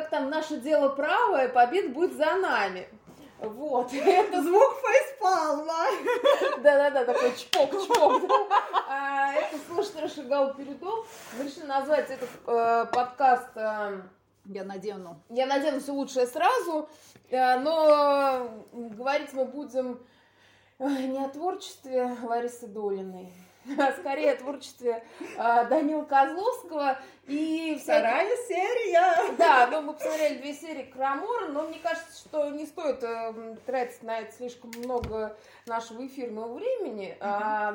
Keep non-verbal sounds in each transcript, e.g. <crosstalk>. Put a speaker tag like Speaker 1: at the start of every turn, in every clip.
Speaker 1: как там, наше дело правое, побед будет за нами. Вот. <laughs>
Speaker 2: Это звук фейспалма. <laughs>
Speaker 1: Да-да-да, такой чпок-чпок. А, это слушатель шагал передом. Мы решили назвать этот э, подкаст э,
Speaker 2: Я надену.
Speaker 1: «Я надену все лучшее сразу», э, но говорить мы будем не о творчестве Ларисы Долиной, <laughs> скорее о творчестве э, Данила Козловского и
Speaker 2: Вторая серия.
Speaker 1: да, ну мы посмотрели две серии Крамора, но мне кажется, что не стоит э, тратить на это слишком много нашего эфирного времени, а,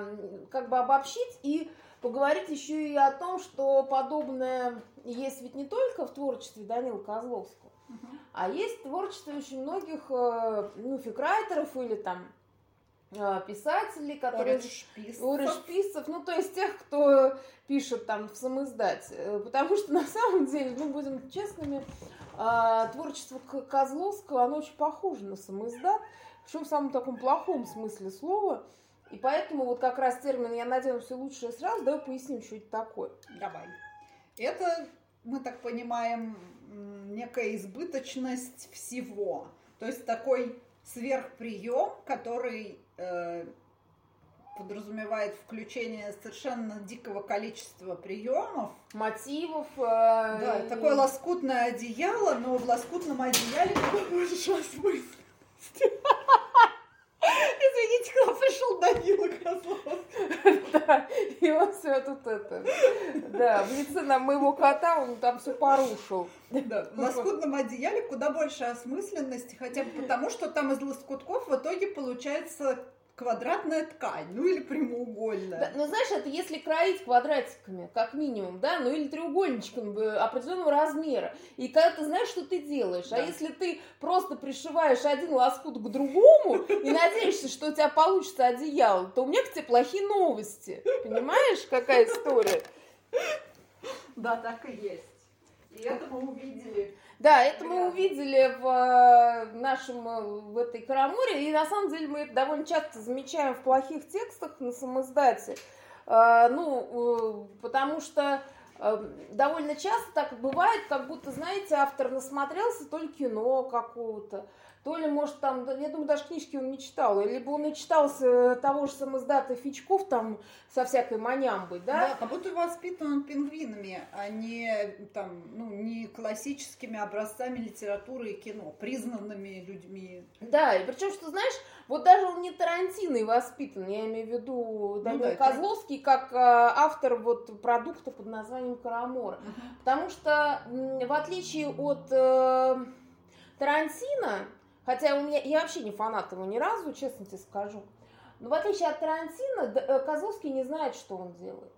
Speaker 1: как бы обобщить и поговорить еще и о том, что подобное есть ведь не только в творчестве Данила Козловского, а есть творчество очень многих э, ну, фикрайтеров или там писателей, которые Урышписцев, ну, то есть тех, кто пишет там в самоиздате. Э, Потому что <laughs> на самом деле, ну, будем честными, а, творчество Козловского, оно очень похоже на самоиздат, причем в самом таком плохом смысле слова. И поэтому вот как раз термин «я надену все лучшее сразу», давай поясним, что это такое.
Speaker 2: Давай. Это, мы так понимаем, некая избыточность всего. То есть такой сверхприем, который э, подразумевает включение совершенно дикого количества приемов.
Speaker 1: Мотивов. э,
Speaker 2: Да,
Speaker 1: и-
Speaker 2: такое лоскутное одеяло, но в лоскутном одеяле нам <laughs> пришел Данила Козлов. <laughs>
Speaker 1: Да, и он все тут это. Да, в лице на моего кота он там все порушил.
Speaker 2: Да, в лоскутном одеяле куда больше осмысленности, хотя бы потому, что там из лоскутков в итоге получается квадратная ткань, ну или прямоугольная.
Speaker 1: Да, ну, знаешь, это если кроить квадратиками, как минимум, да, ну или треугольничками э, определенного размера. И когда ты знаешь, что ты делаешь.
Speaker 2: Да.
Speaker 1: А если ты просто пришиваешь один лоскут к другому и надеешься, что у тебя получится одеяло, то у меня к тебе плохие новости. Понимаешь, какая история?
Speaker 2: Да, так и есть. И это мы увидели.
Speaker 1: Да, это мы увидели в э, нашем, э, в этой Караморе, и на самом деле мы это довольно часто замечаем в плохих текстах на самоиздате, Э, ну, потому что довольно часто так бывает, как будто, знаете, автор насмотрелся то ли кино какого-то, то ли, может, там, я думаю, даже книжки он не читал, либо он и читался того же самоиздата Фичков там со всякой манямбой, да?
Speaker 2: Да, как будто воспитан он пингвинами, а не там, ну, не классическими образцами литературы и кино, признанными людьми.
Speaker 1: Да, и причем, что знаешь, вот даже он не Тарантино и воспитан, я имею в виду Данил
Speaker 2: да, это-
Speaker 1: Козловский, как э, автор вот продукта под названием Карамора. Потому что, в отличие от э, Тарантино, хотя у меня, я вообще не фанат его ни разу, честно тебе скажу, но в отличие от Тарантино, э, Козловский не знает, что он делает.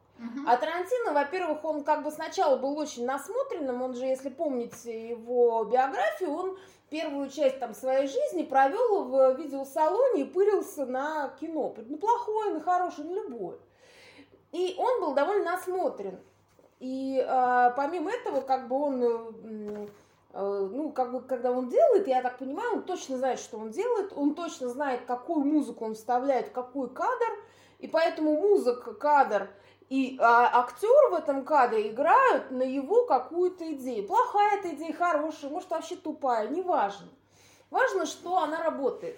Speaker 1: А Тарантино, во-первых, он как бы сначала был очень насмотренным, он же, если помните его биографию, он первую часть там своей жизни провел в видеосалоне и пырился на кино, на плохое, на хорошее, на любое. И он был довольно насмотрен. И а, помимо этого, как бы он, э, э, ну, как бы, когда он делает, я так понимаю, он точно знает, что он делает, он точно знает, какую музыку он вставляет какой кадр, и поэтому музыка, кадр и а, актер в этом кадре играют на его какую-то идею. Плохая эта идея, хорошая, может вообще тупая, неважно. Важно, что она работает.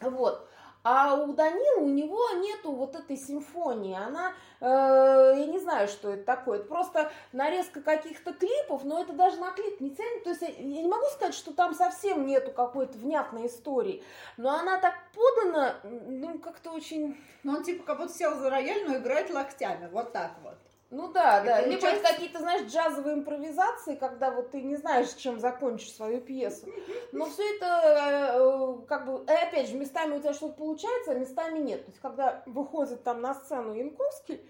Speaker 1: Вот. А у Данила, у него нету вот этой симфонии. Она, э, я не знаю, что это такое. Это просто нарезка каких-то клипов, но это даже на клип не тянет. То есть я, я не могу сказать, что там совсем нету какой-то внятной истории. Но она так подана, ну, как-то очень...
Speaker 2: Ну, он типа как будто сел за рояль, но играет локтями, вот так вот.
Speaker 1: Ну да,
Speaker 2: И
Speaker 1: да. Либо это
Speaker 2: получается-
Speaker 1: какие-то, знаешь, джазовые импровизации, когда вот ты не знаешь, чем закончишь свою пьесу. Но все это, э, э, как бы, э, опять же, местами у тебя что-то получается, а местами нет. То есть, когда выходит там на сцену Янковский,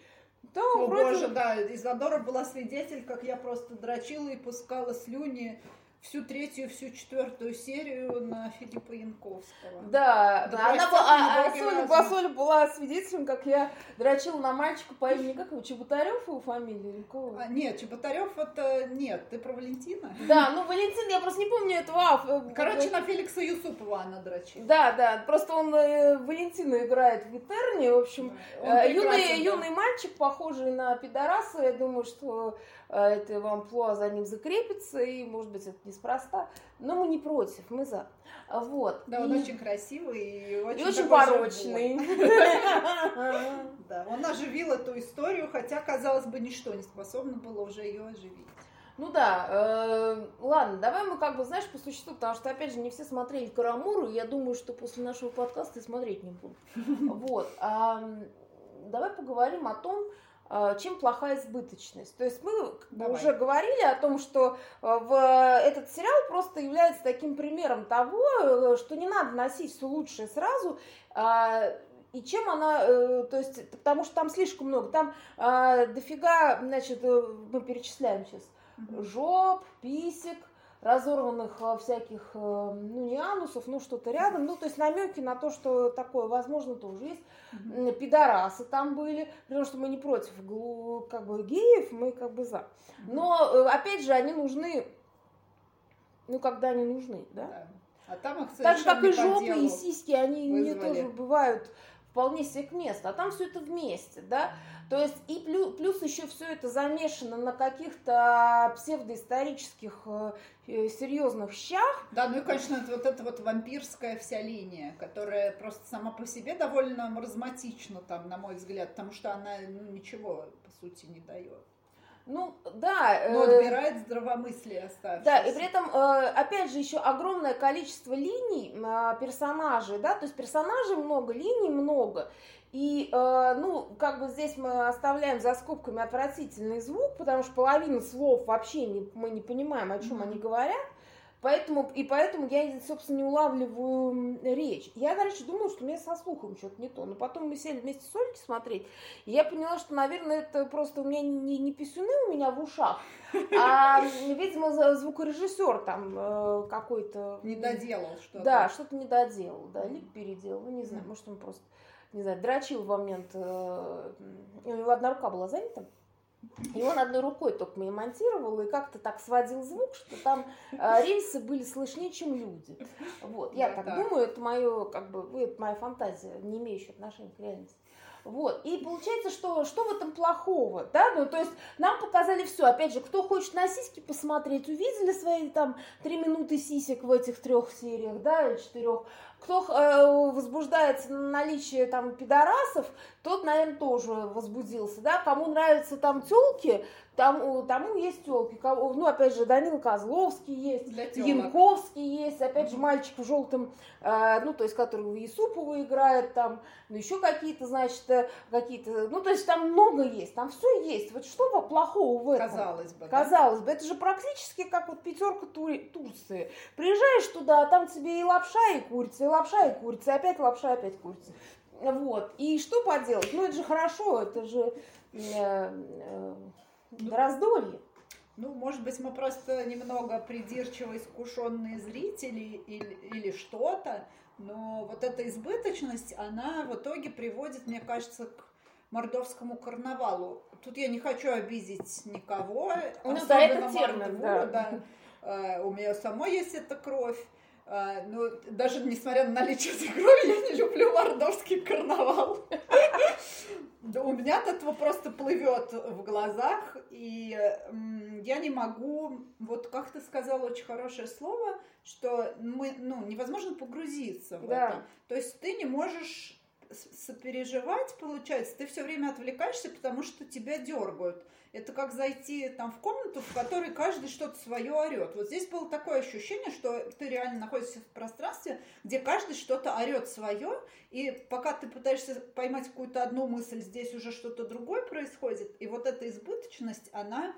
Speaker 1: то
Speaker 2: О
Speaker 1: вроде...
Speaker 2: боже, да, Изодора была свидетель, как я просто дрочила и пускала слюни всю третью, всю четвертую серию на Филиппа Янковского.
Speaker 1: Да,
Speaker 2: Да
Speaker 1: да. Она а, а Соня,
Speaker 2: разума.
Speaker 1: была- свидетелем, как я дрочила на мальчика по имени, как его, Чеботарев его фамилия или кого?
Speaker 2: А, нет, Чеботарев это нет, ты про Валентина?
Speaker 1: Да, ну Валентин, я просто не помню этого. ав- э,
Speaker 2: Короче, на Феликса Юсупова она дрочила.
Speaker 1: Да, да, просто он э, Валентина играет в Этерне, в общем,
Speaker 2: Он
Speaker 1: э, юный,
Speaker 2: да.
Speaker 1: юный мальчик, похожий на пидораса, я думаю, что это вам амплуа за ним закрепится, и, может быть, это неспроста. Но мы не против, мы за. Вот.
Speaker 2: Да, он и... очень красивый и очень,
Speaker 1: и очень порочный. <laughs>
Speaker 2: Да, он оживил эту историю, хотя, казалось бы, ничто не способно было уже ее оживить.
Speaker 1: Ну да, э, ладно, давай мы как бы, знаешь, по существу, потому что, опять же, не все смотрели Карамуру, и я думаю, что после нашего подкаста и смотреть не будут. <laughs> Вот. давай поговорим о том, э, чем плохая избыточность. То есть мы Давай. уже говорили о том, что э, в этот сериал просто является таким примером того, э, что не надо носить все лучшее сразу, а, и чем она, то есть, потому что там слишком много, там дофига, значит, мы перечисляем сейчас, жоп, писек, разорванных э, всяких, э, ну, не анусов, ну, что-то рядом. Ну, то есть намеки на то, что такое возможно, тоже есть. Mm-hmm. Пидорасы там были, потому что мы не против как бы геев, мы как бы за. Но, э, опять же, они нужны, ну, когда они нужны, да? да.
Speaker 2: А там их
Speaker 1: так же, как и жопы, и сиськи, они не тоже бывают вполне себе к месту, а там все это вместе, да. То есть и плюс, плюс еще все это замешано на каких-то псевдоисторических э, э, серьезных щах.
Speaker 2: Да, ну и, конечно, это, вот эта вот вампирская вся линия, которая просто сама по себе довольно маразматична, там, на мой взгляд, потому что она ну, ничего, по сути, не дает.
Speaker 1: Ну, да.
Speaker 2: Но э, отбирает здравомыслие оставшееся.
Speaker 1: Да, и при этом, э, опять же, еще огромное количество линий э, персонажей, да, то есть персонажей много, линий много. И, ну, как бы здесь мы оставляем за скобками отвратительный звук, потому что половину слов вообще не, мы не понимаем, о чем mm-hmm. они говорят. Поэтому, и поэтому я, собственно, не улавливаю речь. Я, короче, думала, что у меня со слухом что-то не то. Но потом мы сели вместе с Ольгой смотреть, и я поняла, что, наверное, это просто у меня не, не писюны у меня в ушах, а, видимо, звукорежиссер там э, какой-то...
Speaker 2: Не доделал что-то.
Speaker 1: Да, что-то не доделал, да, либо переделал, ну, не знаю, может, он просто, не знаю, дрочил в момент... Э, у него одна рука была занята, и он одной рукой только мне монтировал и как-то так сводил звук, что там э, рельсы были слышнее, чем люди. Вот, я да, так, так думаю, это мое, как бы, это моя фантазия, не имеющая отношения к реальности. Вот. И получается, что, что в этом плохого, да? Ну, то есть нам показали все. Опять же, кто хочет на сиськи посмотреть, увидели свои там три минуты сисек в этих трех сериях, да, четырех. Кто э, возбуждается на наличие там пидорасов, тот, наверное, тоже возбудился, да. Кому нравятся там телки, там, тому есть телки. Ну, опять же, Данил Козловский есть, Янковский есть, опять же, мальчик в желтом, э, ну, то есть, который Есупова играет, там, ну, еще какие-то, значит, э, какие-то, ну, то есть, там много есть, там все есть. Вот что плохого в этом?
Speaker 2: Казалось бы.
Speaker 1: Казалось да? бы. Это же практически как вот пятерка Тури, Турции. Приезжаешь туда, а там тебе и лапша, и курица, и лапша, и курица, и опять лапша, опять курица. Вот. И что поделать? Ну, это же хорошо, это же... Э, э, ну, раздолье.
Speaker 2: Ну, может быть, мы просто немного придирчиво искушенные зрители или, или что-то, но вот эта избыточность, она в итоге приводит, мне кажется, к мордовскому карнавалу. Тут я не хочу обидеть никого,
Speaker 1: ну, особенно да, это термин, да.
Speaker 2: да. Uh, у меня самой есть эта кровь. Uh, ну, даже несмотря на наличие этой крови, я не люблю мордовский карнавал. У меня от этого просто плывет в глазах, и я не могу, вот как ты сказала очень хорошее слово, что мы, ну, невозможно погрузиться в да. это. То есть ты не можешь сопереживать, получается, ты все время отвлекаешься, потому что тебя дергают. Это как зайти там в комнату, в которой каждый что-то свое орет. Вот здесь было такое ощущение, что ты реально находишься в пространстве, где каждый что-то орет свое, и пока ты пытаешься поймать какую-то одну мысль, здесь уже что-то другое происходит. И вот эта избыточность, она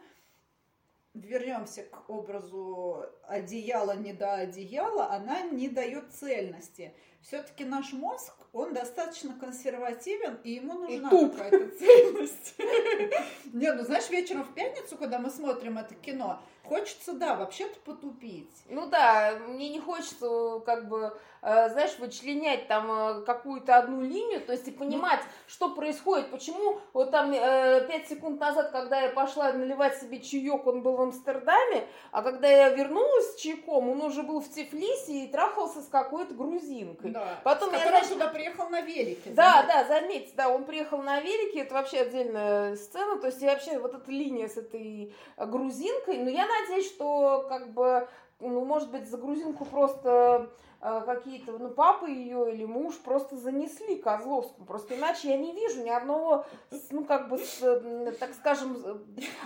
Speaker 2: вернемся к образу одеяла, не до одеяла, она не дает цельности. Все-таки наш мозг, он достаточно консервативен, и ему нужна какая-то цельность. <laughs> Не, ну знаешь, вечером в пятницу, когда мы смотрим это кино, Хочется, да, вообще-то потупить.
Speaker 1: Ну да, мне не хочется, как бы, знаешь, вычленять там э, какую-то одну линию, то есть и понимать, что происходит, почему вот там э, пять секунд назад, когда я пошла наливать себе чаек, он был в Амстердаме, а когда я вернулась с чайком, он уже был в Тифлисе и трахался с какой-то грузинкой.
Speaker 2: Да, Потом я, значит, сюда приехал на велике.
Speaker 1: Да, заметь. да, заметьте, да, он приехал на велике, это вообще отдельная сцена, то есть и вообще вот эта линия с этой грузинкой, но я надеюсь, что как бы, ну, может быть, за грузинку просто э, какие-то, ну, папа ее или муж просто занесли Козловскому. Просто иначе я не вижу ни одного, ну, как бы, с, так скажем,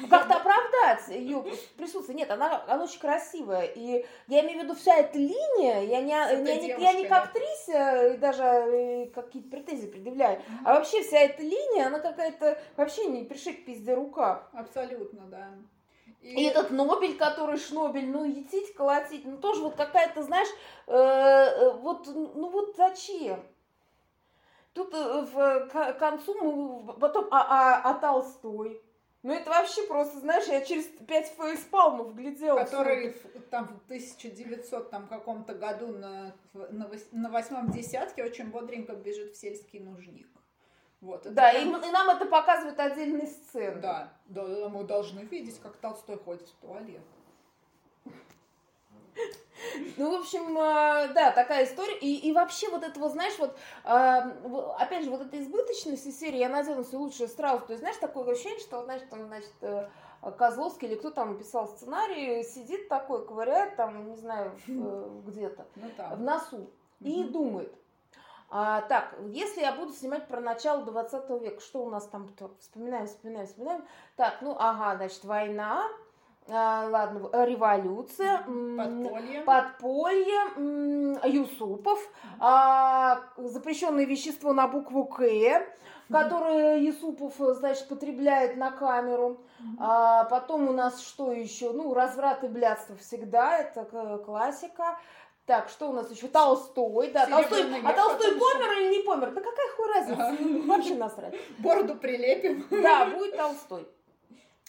Speaker 1: как-то оправдать ее присутствие. Нет, она, она очень красивая. И я имею в виду вся эта линия, я не, я, не, я не как актриса и даже э, какие-то претензии предъявляю, mm-hmm. а вообще вся эта линия, она какая-то вообще не пришить пизде рука.
Speaker 2: Абсолютно, да.
Speaker 1: И... и этот Нобель, который Шнобель, ну, етить, колотить, ну, тоже вот какая-то, знаешь, э, э, вот, ну, вот зачем? Тут э, в, к концу мы потом, а, а, а Толстой? Ну, это вообще просто, знаешь, я через пять фейспалмов глядела.
Speaker 2: Который в, там в 1900 там каком-то году на, на, на восьмом десятке очень бодренько бежит в сельский нужник.
Speaker 1: Вот, да, и, и нам это показывают отдельные сцены.
Speaker 2: Да, да, мы должны видеть, как Толстой ходит в туалет.
Speaker 1: Ну, в общем, э, да, такая история. И, и вообще вот это вот, знаешь, вот, э, опять же, вот эта избыточность из серии «Я надену все лучшее сразу». То есть, знаешь, такое ощущение, что, знаешь, там, значит, э, Козловский или кто там писал сценарий, сидит такой, ковыряет там, не знаю, где-то, ну, в носу и думает, а, так, если я буду снимать про начало 20 века, что у нас там? Вспоминаем, вспоминаем, вспоминаем. Так, ну, ага, значит, война, а, ладно, революция,
Speaker 2: подполье,
Speaker 1: подполье Юсупов, а, запрещенное вещество на букву К, которое Юсупов, значит, потребляет на камеру. А, потом у нас что еще? Ну, разврат и блядство всегда, это классика. Так, что у нас еще? Толстой, да, Толстой. А Толстой помер или не помер? Да какая хуй разница? Вообще насрать.
Speaker 2: Бороду прилепим.
Speaker 1: Да, будет Толстой.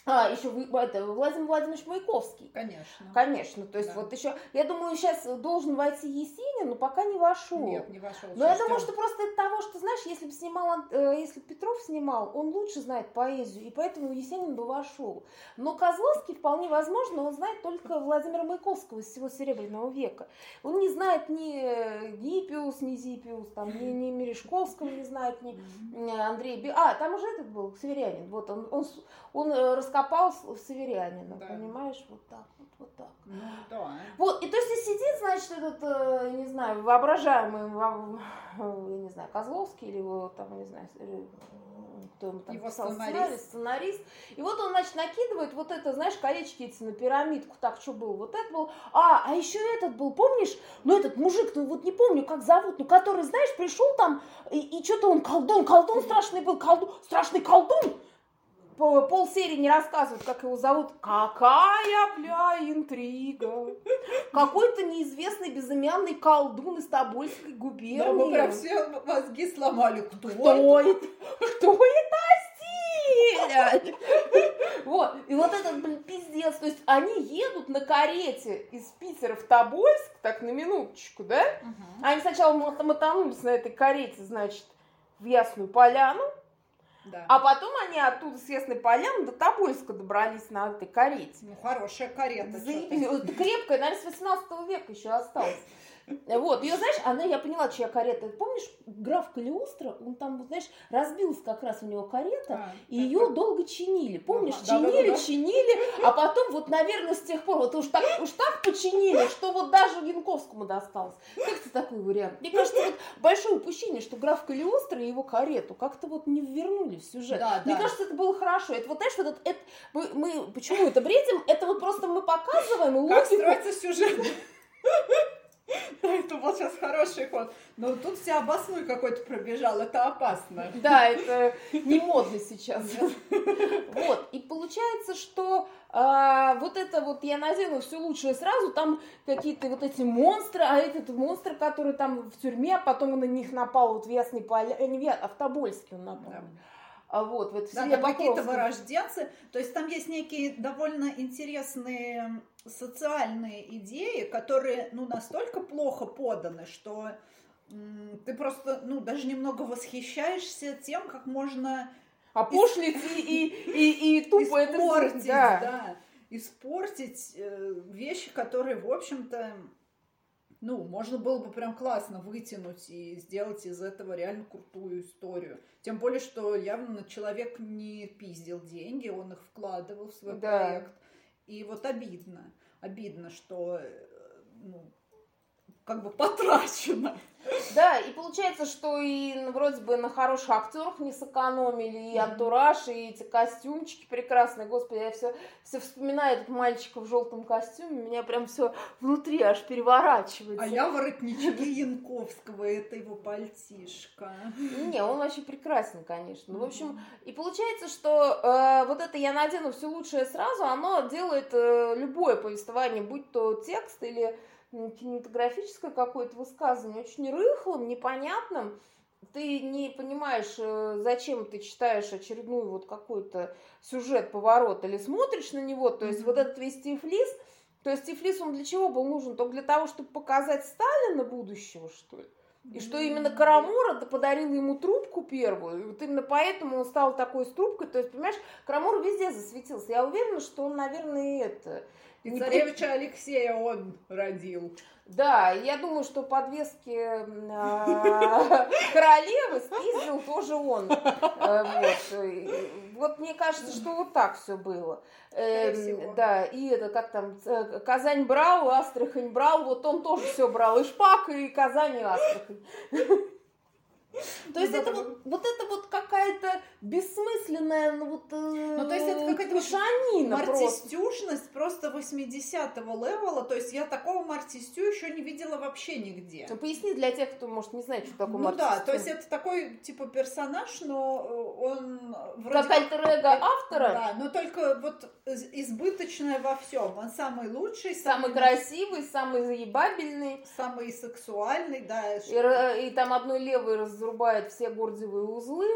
Speaker 1: А, еще это, Владимир Владимирович Маяковский.
Speaker 2: Конечно.
Speaker 1: Конечно. То есть да. вот еще, я думаю, сейчас должен войти Есенин, но пока не вошел.
Speaker 2: Нет, не вошел.
Speaker 1: Но я думаю, что просто от того, что, знаешь, если бы снимал, э, если Петров снимал, он лучше знает поэзию, и поэтому Есенин бы вошел. Но Козловский вполне возможно, он знает только Владимира Маяковского из всего Серебряного века. Он не знает ни Гиппиус, ни Зиппиус, там, ни, ни Мережковского не знает, ни Андрея Би... А, там уже этот был, Северянин. Вот он, он, он, он рассказал копал в Северянина, да. понимаешь, вот так вот, вот так.
Speaker 2: Ну, да.
Speaker 1: Вот, и то есть сидит, значит, этот, э, не знаю, воображаемый, я не знаю, Козловский или его там, не знаю, кто ему там
Speaker 2: его
Speaker 1: писал
Speaker 2: сценарист.
Speaker 1: сценарист. И вот он, значит, накидывает вот это, знаешь, колечки эти на пирамидку. Так, что был? Вот это был. А, а еще этот был, помнишь? Ну, этот мужик, ну вот не помню, как зовут, ну, который, знаешь, пришел там, и, и что-то он колдун, колдун <laughs> страшный был, колдун, страшный колдун пол серии не рассказывают, как его зовут. Какая, бля, интрига. Какой-то неизвестный безымянный колдун из Тобольской губернии. Да,
Speaker 2: мы прям все мозги сломали.
Speaker 1: Кто, Кто это? Кто это Вот, и вот этот, блин, пиздец. То есть они едут на карете из Питера в Тобольск, так на минуточку, да? Они сначала мотанулись на этой карете, значит, в Ясную Поляну,
Speaker 2: да.
Speaker 1: А потом они оттуда с Ясной Поляны до Тобольска добрались на этой карете.
Speaker 2: Ну, хорошая карета.
Speaker 1: Заебись. Крепкая, наверное, с 18 века еще осталась. Вот, ее, знаешь, она, я поняла, чья карета. Помнишь, граф Калиостро, он там, знаешь, разбился как раз у него карета, а, и ее так. долго чинили. Помнишь, ага, чинили, да, да, да. чинили, а потом вот, наверное, с тех пор вот уж так, уж так починили, что вот даже Янковскому досталось. Как ты такой вариант? Мне кажется, вот большое упущение, что граф Калиостро и его карету как-то вот не вернули в сюжет.
Speaker 2: Да,
Speaker 1: Мне
Speaker 2: да.
Speaker 1: кажется, это было хорошо. Это вот, знаешь, вот это, это мы, мы, почему это бредим? Это вот просто мы показываем логику.
Speaker 2: Как строится сюжет. <laughs> <laughs> Это был сейчас хороший ход. Но тут все обоснуй какой-то пробежал, это опасно. <laughs>
Speaker 1: Да, это не модно сейчас. Вот, и получается, что а, вот это вот я надену все лучшее сразу, там какие-то вот эти монстры, а этот монстр, который там в тюрьме, а потом он на них напал вот в Ясной Поля, э, не в, а в Тобольске он напал. Да. А вот, в этой
Speaker 2: да, там какие-то вырожденцы. То есть там есть некие довольно интересные социальные идеи, которые, ну, настолько плохо поданы, что м, ты просто, ну, даже немного восхищаешься тем, как можно
Speaker 1: Опошлить и, и, и, и тупо это
Speaker 2: испортить,
Speaker 1: да.
Speaker 2: да, испортить э, вещи, которые, в общем-то, ну, можно было бы прям классно вытянуть и сделать из этого реально крутую историю. Тем более, что явно человек не пиздил деньги, он их вкладывал в свой
Speaker 1: Да.
Speaker 2: проект. И вот обидно, обидно, что, э, ну, как бы потрачено.
Speaker 1: Да, и получается, что и ну, вроде бы на хороших актерах не сэкономили, и антураж, и эти костюмчики прекрасные. Господи, я все, все вспоминаю этот мальчика в желтом костюме, меня прям все внутри аж переворачивается.
Speaker 2: А я воротнички Янковского, это его пальтишка.
Speaker 1: Не, он вообще прекрасен, конечно. Ну, в общем, и получается, что э, вот это я надену все лучшее сразу, оно делает э, любое повествование, будь то текст или кинематографическое какое-то высказывание, очень рыхлым, непонятным. Ты не понимаешь, э, зачем ты читаешь очередную вот какой-то сюжет, поворот, или смотришь на него. То есть
Speaker 2: Мгм.
Speaker 1: вот этот весь Тифлис, то есть Тифлис, он для чего был нужен? Только для того, чтобы показать Сталина будущего, что ли? И что именно Карамура да подарил ему трубку первую, и вот именно поэтому он стал такой с трубкой. То есть, понимаешь, Карамура везде засветился. Я уверена, что он, наверное, это...
Speaker 2: И
Speaker 1: не
Speaker 2: царевича Алексея он родил.
Speaker 1: Да, я думаю, что подвески а, <laughs> королевы спиздил тоже он. Э, Вот. Вот мне кажется, что вот так все было. Эм. Да, и это как там, э, Казань брал, Астрахань брал, вот он тоже все брал, и Шпак, и Казань, и Астрахань. <laughs> То есть
Speaker 2: Ну,
Speaker 1: это вот, вот это вот какая-то бессмысленная, ну вот,
Speaker 2: Ну, то есть это какая-то вот
Speaker 1: мешанина просто.
Speaker 2: Мартистюшность просто 80-го левела, то есть я такого мартистю еще не видела вообще нигде.
Speaker 1: Ну, Поясни для тех, кто, может, не знает, что такое
Speaker 2: Ну да,
Speaker 1: мартистюр.
Speaker 2: то есть это такой типа персонаж, но э, он вроде
Speaker 1: Как альтер-эго автора,
Speaker 2: Да, но только вот из- избыточное во всем. Он самый лучший,
Speaker 1: самый красивый, самый заебабельный.
Speaker 2: самый сексуальный, да.
Speaker 1: И, и там одной левой разрубает все гордиевые узлы,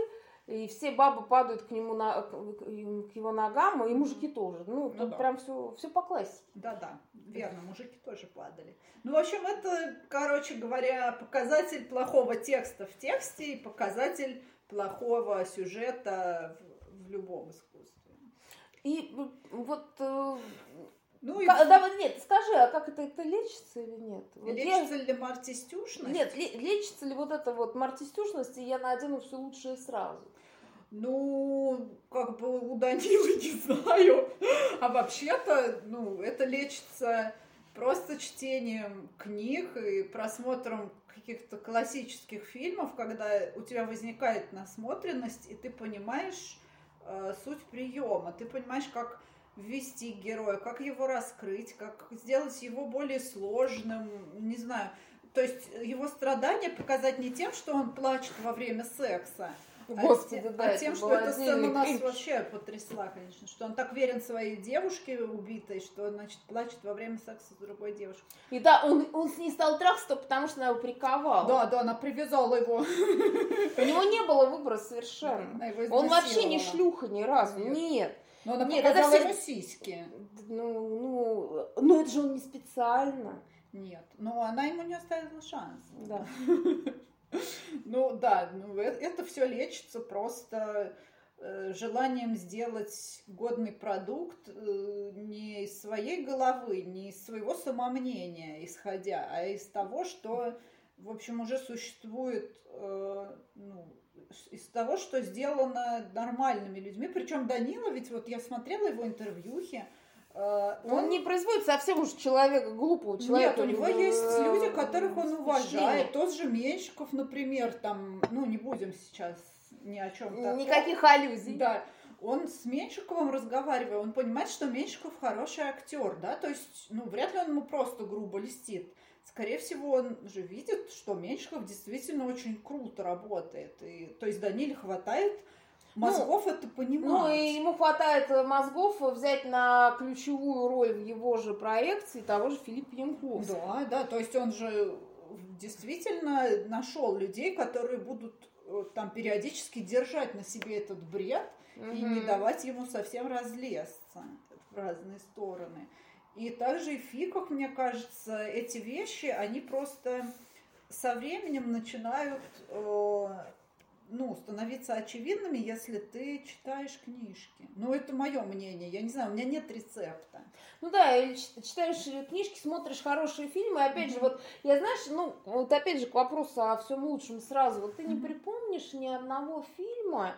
Speaker 1: и все бабы падают к нему на, к его ногам, и мужики тоже. Ну,
Speaker 2: Ну
Speaker 1: тут
Speaker 2: да.
Speaker 1: прям все, все по классике.
Speaker 2: Да-да, верно, мужики тоже падали. Ну, в общем, это, короче говоря, показатель плохого текста в тексте и показатель плохого сюжета в, в любом искусстве.
Speaker 1: И вот, э,
Speaker 2: Ну и
Speaker 1: ка- да, вот нет, скажи, а как это, это лечится или нет? Вот я-
Speaker 2: лечится ли мартистюшность?
Speaker 1: Нет, ле- лечится ли вот эта вот мартистюшность, и я надену все лучшее сразу?
Speaker 2: Ну, как бы у Данилы <laughs> не знаю. А вообще-то, ну, это лечится просто чтением книг и просмотром каких-то классических фильмов, когда у тебя возникает насмотренность, и ты понимаешь э, суть приема, ты понимаешь, как ввести героя, как его раскрыть, как сделать его более сложным, не знаю. То есть его страдания показать не тем, что он плачет во время секса, а
Speaker 1: Господи,
Speaker 2: те-
Speaker 1: да,
Speaker 2: а тем, что эта сцена нас
Speaker 1: кринж.
Speaker 2: вообще потрясла, конечно, что он так верен своей девушке убитой, что, значит, плачет во время секса с другой девушкой.
Speaker 1: И да, он, он с ней стал трахаться, потому что она его приковала.
Speaker 2: Да, да, она привязала его.
Speaker 1: У него не было выбора совершенно. Он вообще не шлюха ни разу.
Speaker 2: Нет. Но она
Speaker 1: Нет, это
Speaker 2: показала
Speaker 1: всё-
Speaker 2: ему сиськи.
Speaker 1: Ну, ну, ну, это же он не специально.
Speaker 2: Нет, но она ему не оставила шанс.
Speaker 1: Да. <laughs>
Speaker 2: Ну да, ну, э- это все лечится просто э, желанием сделать годный продукт э, не из своей головы, не из своего самомнения исходя, а из того, что, в общем, уже существует, ну, из того, что сделано нормальными людьми. Причем Данила, ведь вот я смотрела его интервьюхи, э,
Speaker 1: Он не производит совсем уж человека, глупого человека.
Speaker 2: нет, у него
Speaker 1: э,
Speaker 2: есть люди, которых он уважает. Тот же Меньшиков, например, там, ну, не будем сейчас ни о чем таком.
Speaker 1: Никаких аллюзий.
Speaker 2: Да. Он с Меньшиковым разговаривая, он понимает, что Меньшиков хороший актер, да, то есть, ну, вряд ли он ему просто грубо льстит. Скорее всего, он же видит, что Меньшиков действительно очень круто работает. И, то есть Даниле хватает мозгов это понимать.
Speaker 1: Ну, и ему хватает э, мозгов взять на ключевую роль в его же проекции того же Филиппа Янковского.
Speaker 2: Да, да, то есть он же действительно нашел людей, которые будут э, там периодически держать на себе этот бред угу. и не давать ему совсем разлезться в разные стороны. И также и в фиках, мне кажется, эти вещи, они просто со временем начинают э, ну, становиться очевидными, если ты читаешь книжки. Ну, это мое мнение. Я не знаю, у меня нет рецепта.
Speaker 1: Ну да, читаешь книжки, смотришь хорошие фильмы. Опять mm-hmm. же, вот я знаешь, ну, вот опять же к вопросу о всем лучшем сразу. Вот ты mm-hmm. не припомнишь ни одного фильма,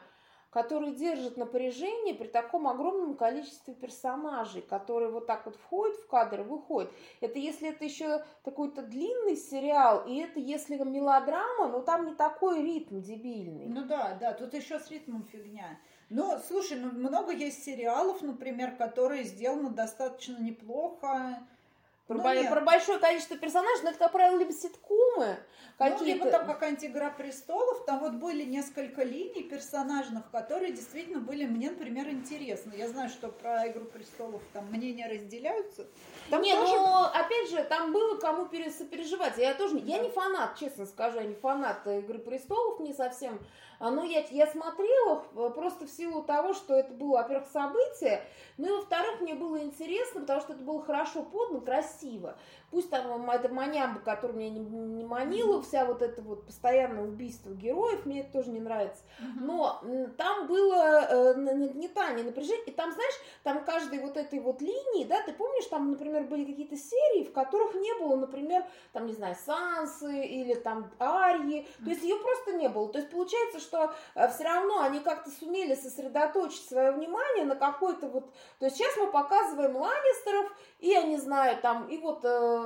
Speaker 1: который держит напряжение при таком огромном количестве персонажей, которые вот так вот входят в кадр и выходят. Это если это еще такой-то длинный сериал, и это если мелодрама, но там не такой ритм дебильный.
Speaker 2: Ну да, да, тут еще с ритмом фигня. Ну, слушай, ну много есть сериалов, например, которые сделаны достаточно неплохо,
Speaker 1: про, ну, про большое количество персонажей, но это, как правило, либо ситкомы
Speaker 2: какие-то. Ну, либо там как «Антигра престолов», там вот были несколько линий персонажных, которые действительно были мне, например, интересны. Я знаю, что про «Игру престолов» там мнения разделяются.
Speaker 1: Там не, тоже... но опять же, там было кому сопереживать. Я тоже, да. я не фанат, честно скажу, я не фанат «Игры престолов», не совсем ну, я, я смотрела э, просто в силу того, что это было, во-первых, событие, ну и, во-вторых, мне было интересно, потому что это было хорошо подано, красиво. Пусть там эта манямба, которая меня не, не манила, вся вот это вот постоянное убийство героев, мне это тоже не нравится. Но там было э, нагнетание, напряжение, и там, знаешь, там каждой вот этой вот линии, да, ты помнишь, там, например, были какие-то серии, в которых не было, например, там, не знаю, Сансы или там Арьи, то есть ее просто не было. То есть получается, что э, все равно они как-то сумели сосредоточить свое внимание на какой-то вот... То есть сейчас мы показываем Ланнистеров, и, я не знаю, там, и вот э,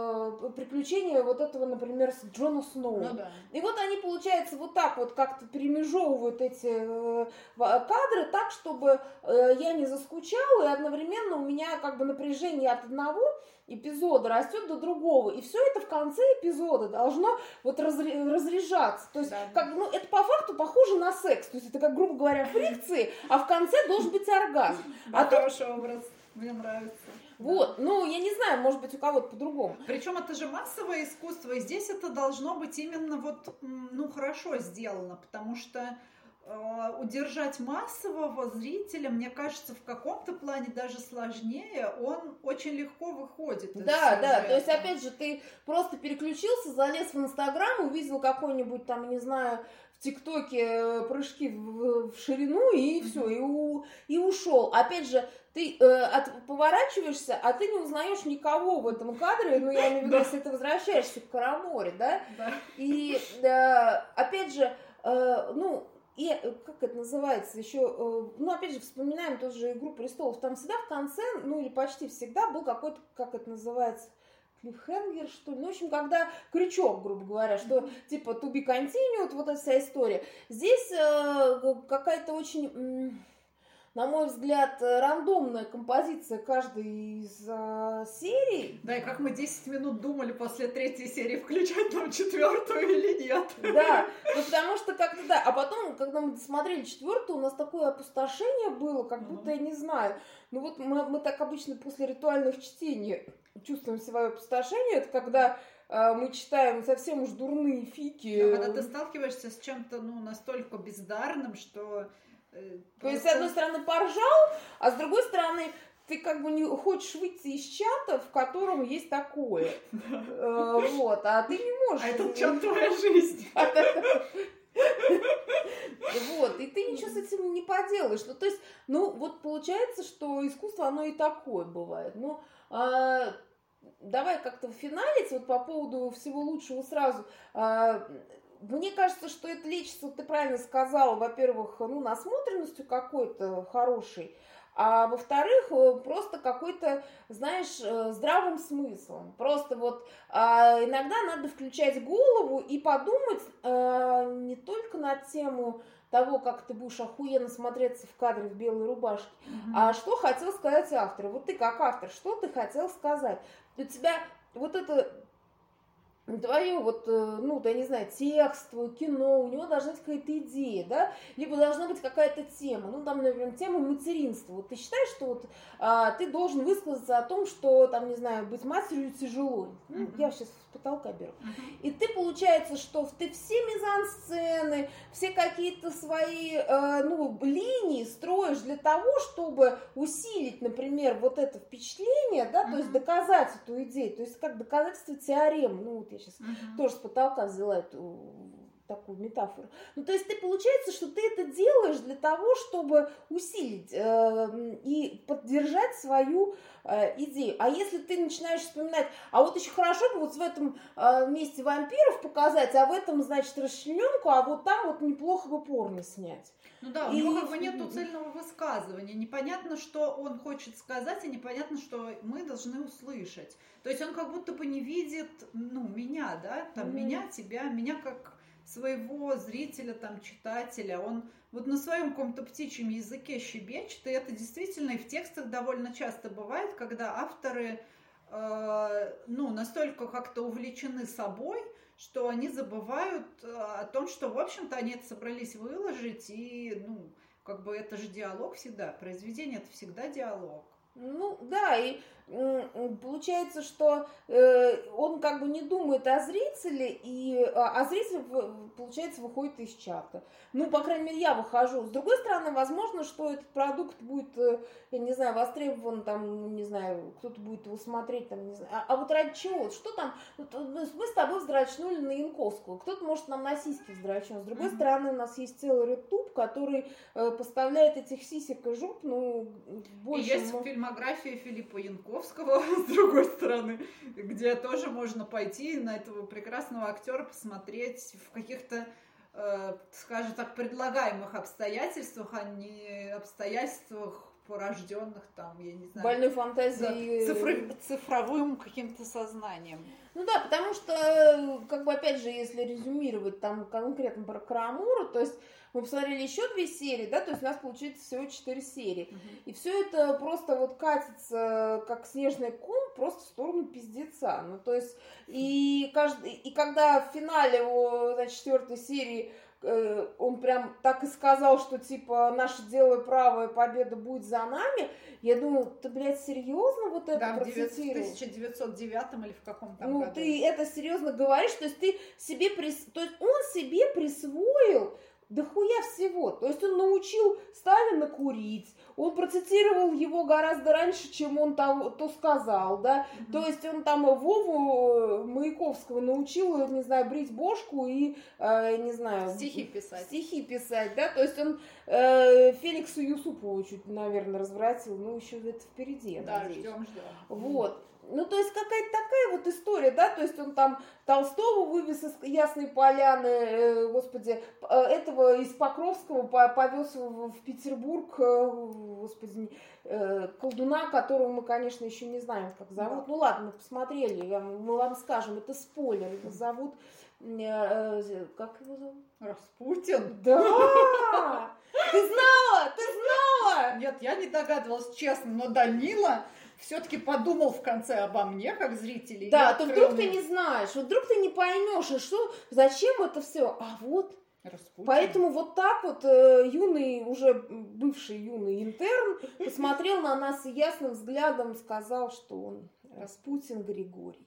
Speaker 1: приключения вот этого, например, с Джона Сноу. Ну, да. И вот они, получается, вот так вот как-то перемежевывают эти э, кадры так, чтобы э, я не заскучала, и одновременно у меня как бы напряжение от одного эпизода растет до другого. И все это в конце эпизода должно вот разре- разряжаться. То есть, да. как, ну, это по факту похоже на секс. То есть это, как, грубо говоря, фрикции, а в конце должен быть оргазм. <laughs>
Speaker 2: А хороший образ. Мне нравится.
Speaker 1: Вот, ну, я не знаю, может быть, у кого-то по-другому.
Speaker 2: Причем это же массовое искусство, и здесь это должно быть именно вот, ну, хорошо сделано, потому что э, удержать массового зрителя, мне кажется, в каком-то плане даже сложнее, он очень легко выходит.
Speaker 1: Да, да, то есть, опять же, ты просто переключился, залез в Инстаграм, увидел какой-нибудь там, не знаю, в ТикТоке э, прыжки в, в ширину и все, и, у, и ушел. Опять же, ты э, от, поворачиваешься, а ты не узнаешь никого в этом кадре, ну, я имею в виду, если ты возвращаешься в Караморе, да? да. И, э, опять же, э, ну, и э, как это называется еще, э, ну опять же вспоминаем тоже игру престолов, там всегда в конце, ну или почти всегда был какой-то, как это называется, клиффхенгер, что ли. Ну, в общем, когда крючок, грубо говоря, что типа to be continued, вот эта вся история. Здесь э, какая-то очень на мой взгляд, рандомная композиция каждой из э, серий.
Speaker 2: Да, и как мы 10 минут думали после третьей серии, включать нам четвертую или нет.
Speaker 1: Да, ну потому что как-то да. А потом, когда мы смотрели четвертую, у нас такое опустошение было, как будто, я не знаю, ну вот мы, мы так обычно после ритуальных чтений чувствуем свое опустошение, это когда э, мы читаем совсем уж дурные фики.
Speaker 2: Да, когда ты сталкиваешься с чем-то ну, настолько бездарным, что
Speaker 1: Э, То есть, с одной стороны, поржал, а с другой стороны, ты как бы не хочешь выйти из чата, в котором есть такое. Э, вот, а ты не можешь.
Speaker 2: А это чат твоя жизнь. <laughs>
Speaker 1: Вот, и ты ничего с этим не поделаешь. Ну, то есть, ну, вот получается, что искусство, оно и такое бывает. Ну, а, давай как-то финалить вот по поводу всего лучшего сразу. Мне кажется, что это лечится, ты правильно сказала, во-первых, ну, насмотренностью какой-то хорошей, а во-вторых, э, просто какой-то, знаешь, э, здравым смыслом. Просто вот а, иногда надо включать голову и подумать а, не только на тему того, как ты будешь охуенно смотреться в кадре в белой рубашке, mm-hmm. а что хотел сказать автор. Вот ты как автор, что ты хотел сказать? У тебя вот это твое вот, э, ну, да, я не знаю, текст, твое кино, у него должна быть какая-то идея, да, либо должна быть какая-то тема, ну, там, например, тема материнства. Вот ты считаешь, что вот а, ты должен высказаться о том, что, там, не знаю, быть матерью тяжело. Ну, mm-hmm. я сейчас с потолка беру. Mm-hmm. И ты, получается, что ты все мизансцены, все какие-то свои, э, ну, линии строишь для того, чтобы усилить, например, вот это впечатление, да, mm-hmm. то есть доказать эту идею, то есть как доказательство теоремы, ну, вот я сейчас угу. тоже с потолка взяла эту такую метафору. Ну, то есть ты получается, что ты это делаешь для того, чтобы усилить э, и поддержать свою э, идею. А если ты начинаешь вспоминать, а вот еще хорошо бы вот в этом э, месте вампиров показать, а в этом, значит, расчлененку, а вот там вот неплохо бы порно снять.
Speaker 2: Ну да, у него как бы нет <laughs> цельного высказывания. Непонятно, что он хочет сказать, и непонятно, что мы должны услышать. То есть он как будто бы не видит, ну, меня, да, там, mm меня, тебя, меня как своего зрителя, там, читателя. Он вот на своем каком-то птичьем языке щебечет, и это действительно и в текстах довольно часто бывает, когда авторы, э, ну, настолько как-то увлечены собой, что они забывают э, о том, что, в общем-то, они это собрались выложить, и, ну, как бы это же диалог всегда, произведение это всегда диалог.
Speaker 1: Ну, да, и получается, что э, он как бы не думает о зрителе, и, а, а зритель, получается, выходит из чата. Ну, по крайней мере, я выхожу. С другой стороны, возможно, что этот продукт будет, э, я не знаю, востребован, там, ну, не знаю, кто-то будет его смотреть, там, не знаю. А, а вот ради чего? Что там? Э, мы с тобой вздрачнули на Янковскую. Кто-то может нам на сиськи вздрачнуть. С другой mm-hmm. стороны, у нас есть целый ютуб, который э, поставляет этих сисек и жуп, ну,
Speaker 2: больше... И есть фильмография Филиппа Янкова Маяковского, <laughs> с другой стороны, где тоже можно пойти на этого прекрасного актера посмотреть в каких-то э, скажем так, предлагаемых обстоятельствах, а не обстоятельствах порожденных там, я не знаю.
Speaker 1: Больной фантазией.
Speaker 2: Цифр, цифровым каким-то сознанием.
Speaker 1: Ну да, потому что, э, как бы, опять же, если резюмировать там конкретно про Карамуру, то есть мы посмотрели еще две серии, да, то есть у нас получается всего четыре серии. Uh-huh. И все это просто вот катится, как снежный ком, просто в сторону пиздеца. Ну, то есть, и, каждый, и когда в финале его, значит, четвертой серии э, он прям так и сказал, что типа наше дело правое, победа будет за нами. Я думаю, ты, блядь, серьезно вот это
Speaker 2: да, процитировал? в 1909 или в каком то
Speaker 1: Ну,
Speaker 2: году?
Speaker 1: ты это серьезно говоришь, то есть ты себе, прис... то есть он себе присвоил да хуя всего. То есть он научил Сталина курить, он процитировал его гораздо раньше, чем он того, то сказал, да. Mm-hmm. То есть он там Вову э, Маяковского научил, не знаю, брить бошку и, э, не знаю...
Speaker 2: Стихи писать.
Speaker 1: Стихи писать, да. То есть он э, Феликсу Юсупову чуть, наверное, развратил, ну еще это впереди,
Speaker 2: Да, ждем, ждем.
Speaker 1: Вот. Ну, то есть какая-то такая вот история, да, то есть он там Толстого вывез из Ясной Поляны, э, господи, э, этого из Покровского повез в, Петербург, э, господи, э, колдуна, которого мы, конечно, еще не знаем, как зовут. Да. Ну ладно, мы посмотрели, я, мы вам скажем, это спойлер, его зовут, э, э, как его зовут?
Speaker 2: Распутин?
Speaker 1: Да! Ты знала, ты знала!
Speaker 2: Нет, я не догадывалась, честно, но Данила все-таки подумал в конце обо мне, как зрителей.
Speaker 1: Да, то вдруг мне... ты не знаешь, вот вдруг ты не поймешь, и что, зачем это все, а вот. Распутин. Поэтому вот так вот э, юный, уже бывший юный интерн <laughs> посмотрел на нас и ясным взглядом сказал, что он Распутин Григорий.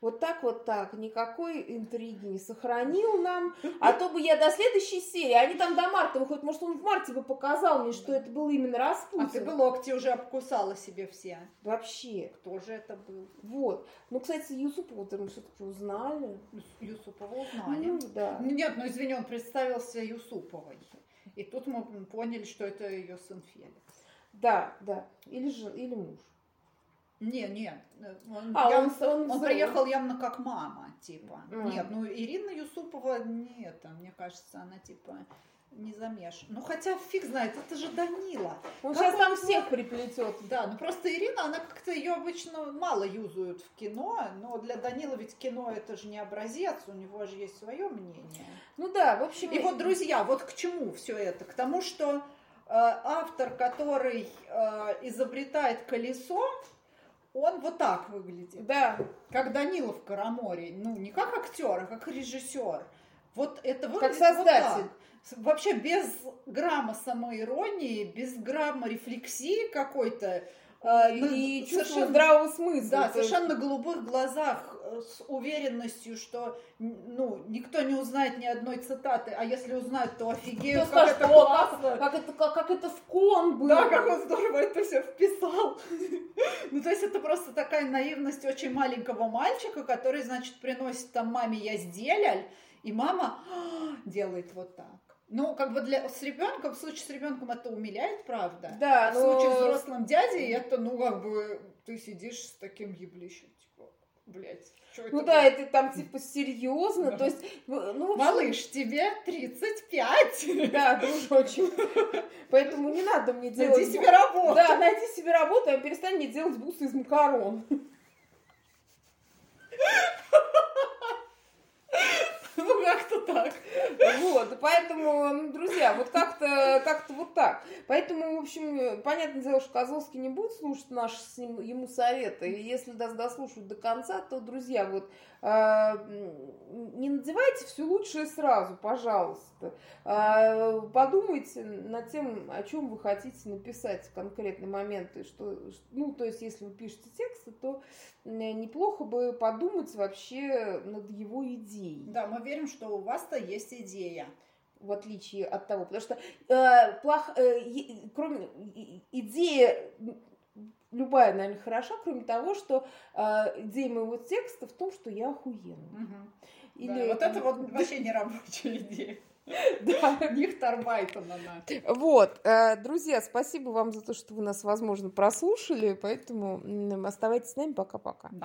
Speaker 1: Вот так вот так, никакой интриги не сохранил нам. А то бы я до следующей серии, они там до марта выходят, может он в марте бы показал мне, что это был именно Распутин.
Speaker 2: А ты бы локти уже обкусала себе все.
Speaker 1: Вообще.
Speaker 2: Кто же это был?
Speaker 1: Вот. Ну, кстати, Юсупова мы все-таки узнали.
Speaker 2: Юсупова узнали.
Speaker 1: Ну, да.
Speaker 2: Нет, ну извини, он представился Юсуповой. И тут мы поняли, что это ее сын Феликс.
Speaker 1: Да, да. Или, же, или муж.
Speaker 2: Не, не. Он,
Speaker 1: а,
Speaker 2: я,
Speaker 1: он, он,
Speaker 2: он приехал явно как мама, типа. Mm. Нет, ну Ирина Юсупова не это, мне кажется, она типа не замешана. Ну хотя фиг знает, это же Данила.
Speaker 1: Он как сейчас он... там всех приплетет.
Speaker 2: Да, ну просто Ирина, она как-то ее обычно мало юзают в кино, но для Данила ведь кино это же не образец, у него же есть свое мнение.
Speaker 1: Ну да, в общем.
Speaker 2: И вот, друзья, вот к чему все это? К тому, что э, автор, который э, изобретает колесо, он вот так выглядит.
Speaker 1: Да.
Speaker 2: Как Данилов в Караморе. Ну, не как актер, а как режиссер. Вот это
Speaker 1: Как
Speaker 2: выглядит
Speaker 1: создатель.
Speaker 2: вот так. Вообще без грамма самоиронии, без грамма рефлексии какой-то. э,
Speaker 1: И,
Speaker 2: ну,
Speaker 1: и чувство
Speaker 2: совершенно-
Speaker 1: здравого смысла.
Speaker 2: Да, совершенно на голубых глазах, с уверенностью, что ну, никто не узнает ни одной цитаты, а если узнают, то офигеют, как
Speaker 1: скажет,
Speaker 2: это
Speaker 1: «О,
Speaker 2: классно.
Speaker 1: как, это, как, как это в кон было.
Speaker 2: Да, как он здорово это все вписал. <laughs> Ну, то есть это просто такая наивность очень маленького мальчика, который, значит, приносит там маме язделяль, и мама «А, делает вот так. Ну, как бы для с ребенком, в случае с ребенком это умиляет, правда.
Speaker 1: Да,
Speaker 2: А в
Speaker 1: но-
Speaker 2: случае с взрослым дядей, это, ну, как бы, ты сидишь с таким еблищем, блядь, что это
Speaker 1: Ну да,
Speaker 2: было?
Speaker 1: это там типа серьезно,
Speaker 2: Да.
Speaker 1: то есть, ну, ну, общем,
Speaker 2: Малыш, тебе 35.
Speaker 1: Да, дружочек. Поэтому не надо мне делать...
Speaker 2: Найди себе работу.
Speaker 1: Да, найди себе работу, а перестань мне делать бусы из макарон. <laughs>
Speaker 2: Ну, как-то так.
Speaker 1: Вот, и поэтому, ну, друзья, вот как-то как вот так. Поэтому, в общем, понятное дело, что Козловский не будет слушать наши с ним, ему советы. И если даст дослушать до конца, то, друзья, вот а, не надевайте все лучшее сразу, пожалуйста. А, подумайте над тем, о чем вы хотите написать в конкретный момент. И что, ну, то есть, если вы пишете тексты, то неплохо бы подумать вообще над его идеей
Speaker 2: Да, мы верим, что у вас-то есть идея.
Speaker 1: В отличие от того, потому что э, плох, э, кроме и- идея м, любая, наверное, хороша, кроме того, что э, идея моего текста в том, что я охуенна.
Speaker 2: Да, вот это вот <laughs> вообще не рабочая идея.
Speaker 1: Да.
Speaker 2: Нихтарбайтон она.
Speaker 1: Вот, э, друзья, спасибо вам за то, что вы нас, возможно, прослушали, поэтому оставайтесь с нами, пока-пока.